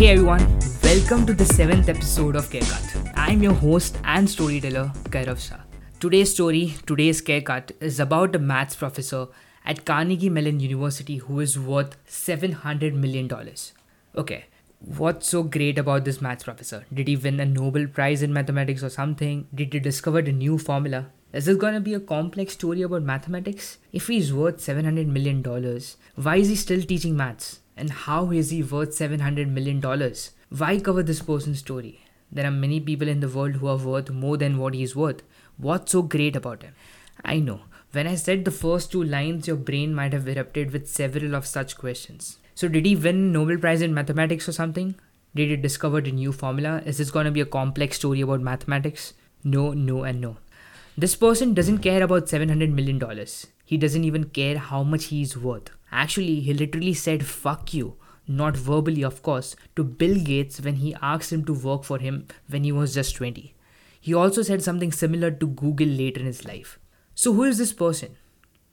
Hey everyone, welcome to the seventh episode of CareCut. I'm your host and storyteller, Kairav Shah. Today's story, today's CareCut, is about a maths professor at Carnegie Mellon University who is worth $700 million. Okay, what's so great about this maths professor? Did he win a Nobel Prize in mathematics or something? Did he discover a new formula? Is this gonna be a complex story about mathematics? If he's worth $700 million, why is he still teaching maths? And how is he worth $700 million? Why cover this person's story? There are many people in the world who are worth more than what he's worth. What's so great about him? I know, when I said the first two lines, your brain might have erupted with several of such questions. So, did he win Nobel Prize in mathematics or something? Did he discover a new formula? Is this gonna be a complex story about mathematics? No, no, and no. This person doesn't care about $700 million. He doesn't even care how much he is worth. Actually, he literally said fuck you, not verbally, of course, to Bill Gates when he asked him to work for him when he was just 20. He also said something similar to Google later in his life. So, who is this person?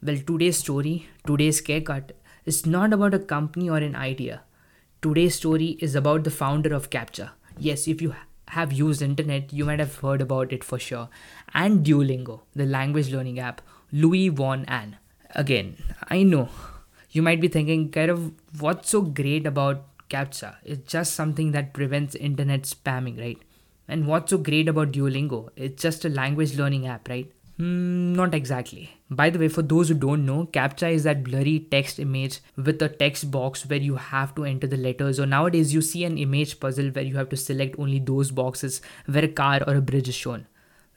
Well, today's story, today's CareCut, is not about a company or an idea. Today's story is about the founder of CAPTCHA. Yes, if you have used internet, you might have heard about it for sure. And Duolingo, the language learning app, Luis Von Ahn. Again, I know you might be thinking, kind of, what's so great about CAPTCHA? It's just something that prevents internet spamming, right? And what's so great about Duolingo? It's just a language learning app, right? Hmm, not exactly. By the way, for those who don't know, CAPTCHA is that blurry text image with a text box where you have to enter the letters. Or nowadays, you see an image puzzle where you have to select only those boxes where a car or a bridge is shown.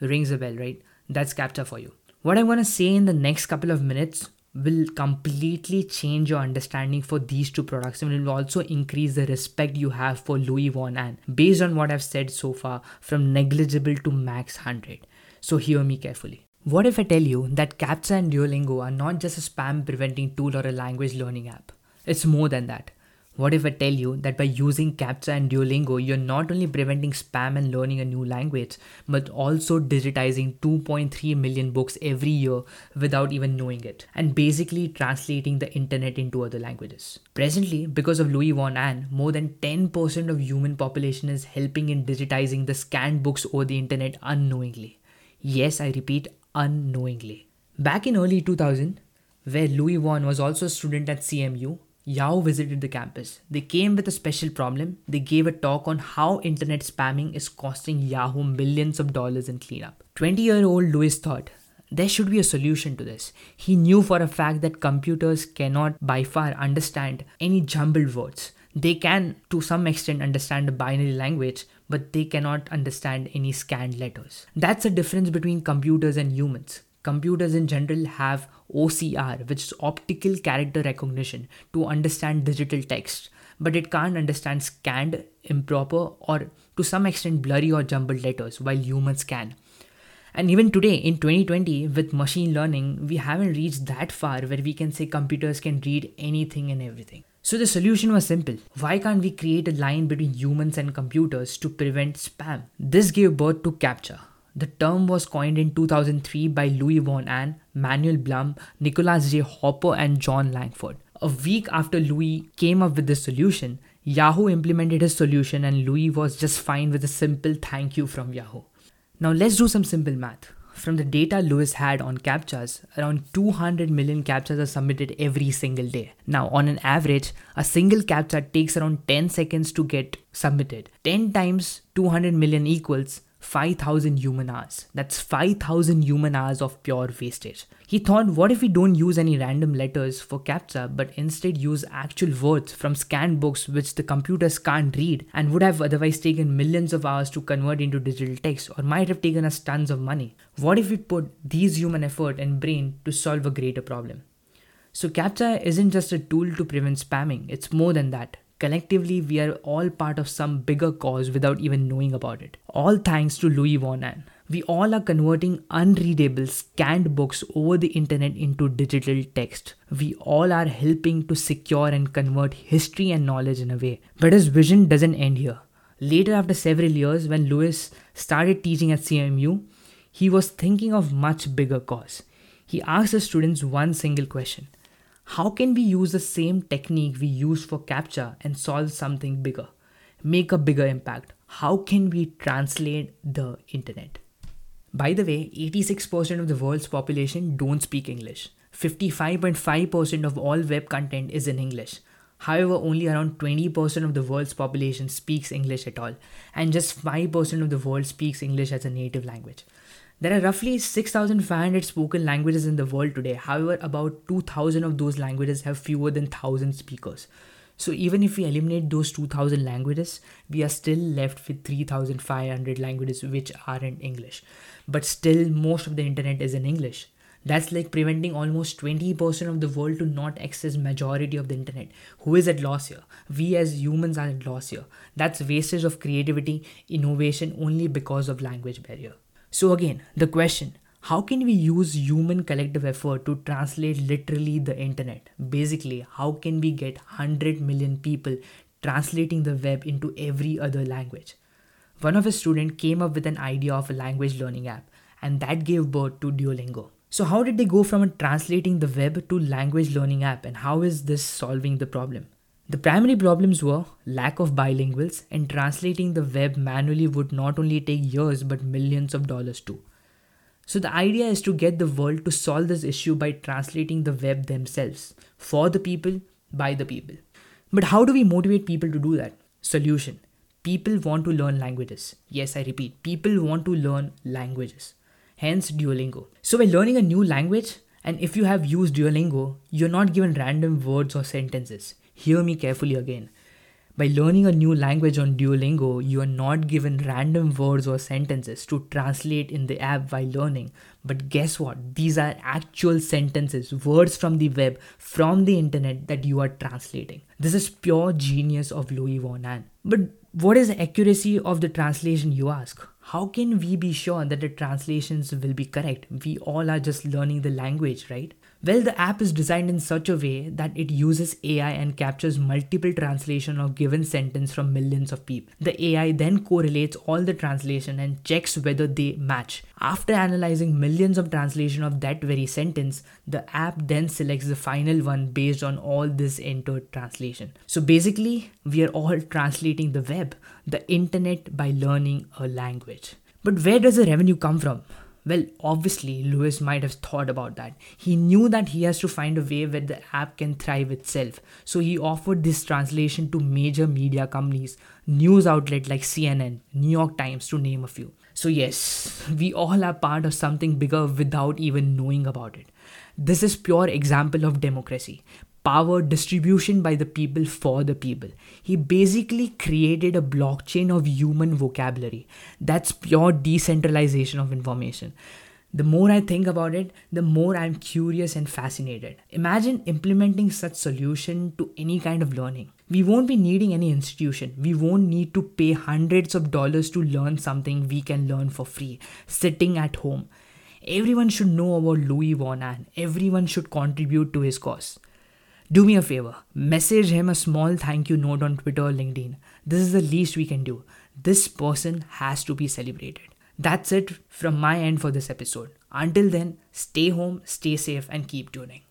Rings a bell, right? That's CAPTCHA for you. What I'm gonna say in the next couple of minutes will completely change your understanding for these two products and will also increase the respect you have for Luis Von based on what I've said so far from negligible to max 100. So hear me carefully. What if I tell you that CAPTCHA and Duolingo are not just a spam preventing tool or a language learning app? It's more than that. What if I tell you that by using CAPTCHA and Duolingo, you're not only preventing spam and learning a new language, but also digitizing 2.3 million books every year without even knowing it, and basically translating the internet into other languages? Presently, because of Luis Von Ahn, more than 10% of human population is helping in digitizing the scanned books over the internet unknowingly. Yes, I repeat, unknowingly. Back in early 2000, where Luis Von was also a student at CMU, Yahoo visited the campus. They came with a special problem. They gave a talk on how internet spamming is costing Yahoo millions of dollars in cleanup. 20 year old Luis thought, there should be a solution to this. He knew for a fact that computers cannot by far understand any jumbled words. They can, to some extent, understand a binary language, but they cannot understand any scanned letters. That's the difference between computers and humans. Computers in general have OCR, which is optical character recognition, to understand digital text, but it can't understand scanned, improper, or to some extent blurry or jumbled letters, while humans can. And even today, in 2020, with machine learning, we haven't reached that far where we can say computers can read anything and everything. So the solution was simple. Why can't we create a line between humans and computers to prevent spam? This gave birth to CAPTCHA. The term was coined in 2003 by Luis Von Ahn, Manuel Blum, Nicholas J. Hopper, and John Langford. A week after Luis came up with this solution, Yahoo implemented his solution and Luis was just fine with a simple thank you from Yahoo. Now let's do some simple math. From the data Luis had on CAPTCHAs, around 200 million CAPTCHAs are submitted every single day. Now, on an average, a single CAPTCHA takes around 10 seconds to get submitted. 10 times 200 million equals 5000 human hours. That's 5000 human hours of pure wastage. He thought, what if we don't use any random letters for CAPTCHA but instead use actual words from scanned books which the computers can't read and would have otherwise taken millions of hours to convert into digital text or might have taken us tons of money? What if we put these human effort and brain to solve a greater problem? So, CAPTCHA isn't just a tool to prevent spamming, it's more than that. Collectively, we are all part of some bigger cause without even knowing about it. All thanks to Luis Ahn. We all are converting unreadable, scanned books over the internet into digital text. We all are helping to secure and convert history and knowledge in a way. But his vision doesn't end here. Later, after several years, when Luis started teaching at CMU, he was thinking of much bigger cause. He asked the students one single question how can we use the same technique we use for CAPTCHA and solve something bigger? make a bigger impact? How can we translate the internet? By the way, 86% of the world's population don't speak English. 55.5% of all web content is in English. However, only around 20% of the world's population speaks English at all, and just 5% of the world speaks English as a native language. There are roughly 6,500 spoken languages in the world today. However, about 2,000 of those languages have fewer than 1,000 speakers. So even if we eliminate those 2000 languages, we are still left with 3500 languages which are in English. But still, most of the internet is in English. That's like preventing almost 20% of the world to not access majority of the internet. Who is at loss here? We as humans are at loss here. That's wastage of creativity, innovation only because of language barrier. So again, the question, how can we use human collective effort to translate literally the internet? Basically, how can we get 100 million people translating the web into every other language? One of his students came up with an idea of a language learning app, and that gave birth to Duolingo. So, how did they go from translating the web to language learning app, and how is this solving the problem? The primary problems were lack of bilinguals, and translating the web manually would not only take years but millions of dollars too. So the idea is to get the world to solve this issue by translating the web themselves for the people by the people. But how do we motivate people to do that? Solution. People want to learn languages. Yes, I repeat, people want to learn languages. Hence Duolingo. So by learning a new language, and if you have used Duolingo, you're not given random words or sentences. Hear me carefully again. By learning a new language on Duolingo, you are not given random words or sentences to translate in the app while learning. But guess what? These are actual sentences, words from the web, from the internet that you are translating. This is pure genius of Luis von Ahn. But what is the accuracy of the translation, you ask? How can we be sure that the translations will be correct? We all are just learning the language, right? Well, the app is designed in such a way that it uses AI and captures multiple translation of given sentence from millions of people. The AI then correlates all the translation and checks whether they match. After analyzing millions of translation of that very sentence, the app then selects the final one based on all this entered translation. So basically, we are all translating the web, the internet by learning a language. But where does the revenue come from? Well, obviously, Luis might have thought about that. He knew that he has to find a way where the app can thrive itself. So he offered this translation to major media companies, news outlets like CNN, New York Times, to name a few. So, yes, we all are part of something bigger without even knowing about it. This is pure example of democracy power distribution by the people for the people. He basically created a blockchain of human vocabulary. That's pure decentralization of information. The more I think about it, the more I'm curious and fascinated. Imagine implementing such solution to any kind of learning. We won't be needing any institution. We won't need to pay hundreds of dollars to learn something we can learn for free, sitting at home. Everyone should know about Luis Ahn. Everyone should contribute to his cause. Do me a favor, message him a small thank you note on Twitter or LinkedIn. This is the least we can do. This person has to be celebrated. That's it from my end for this episode. Until then, stay home, stay safe, and keep tuning.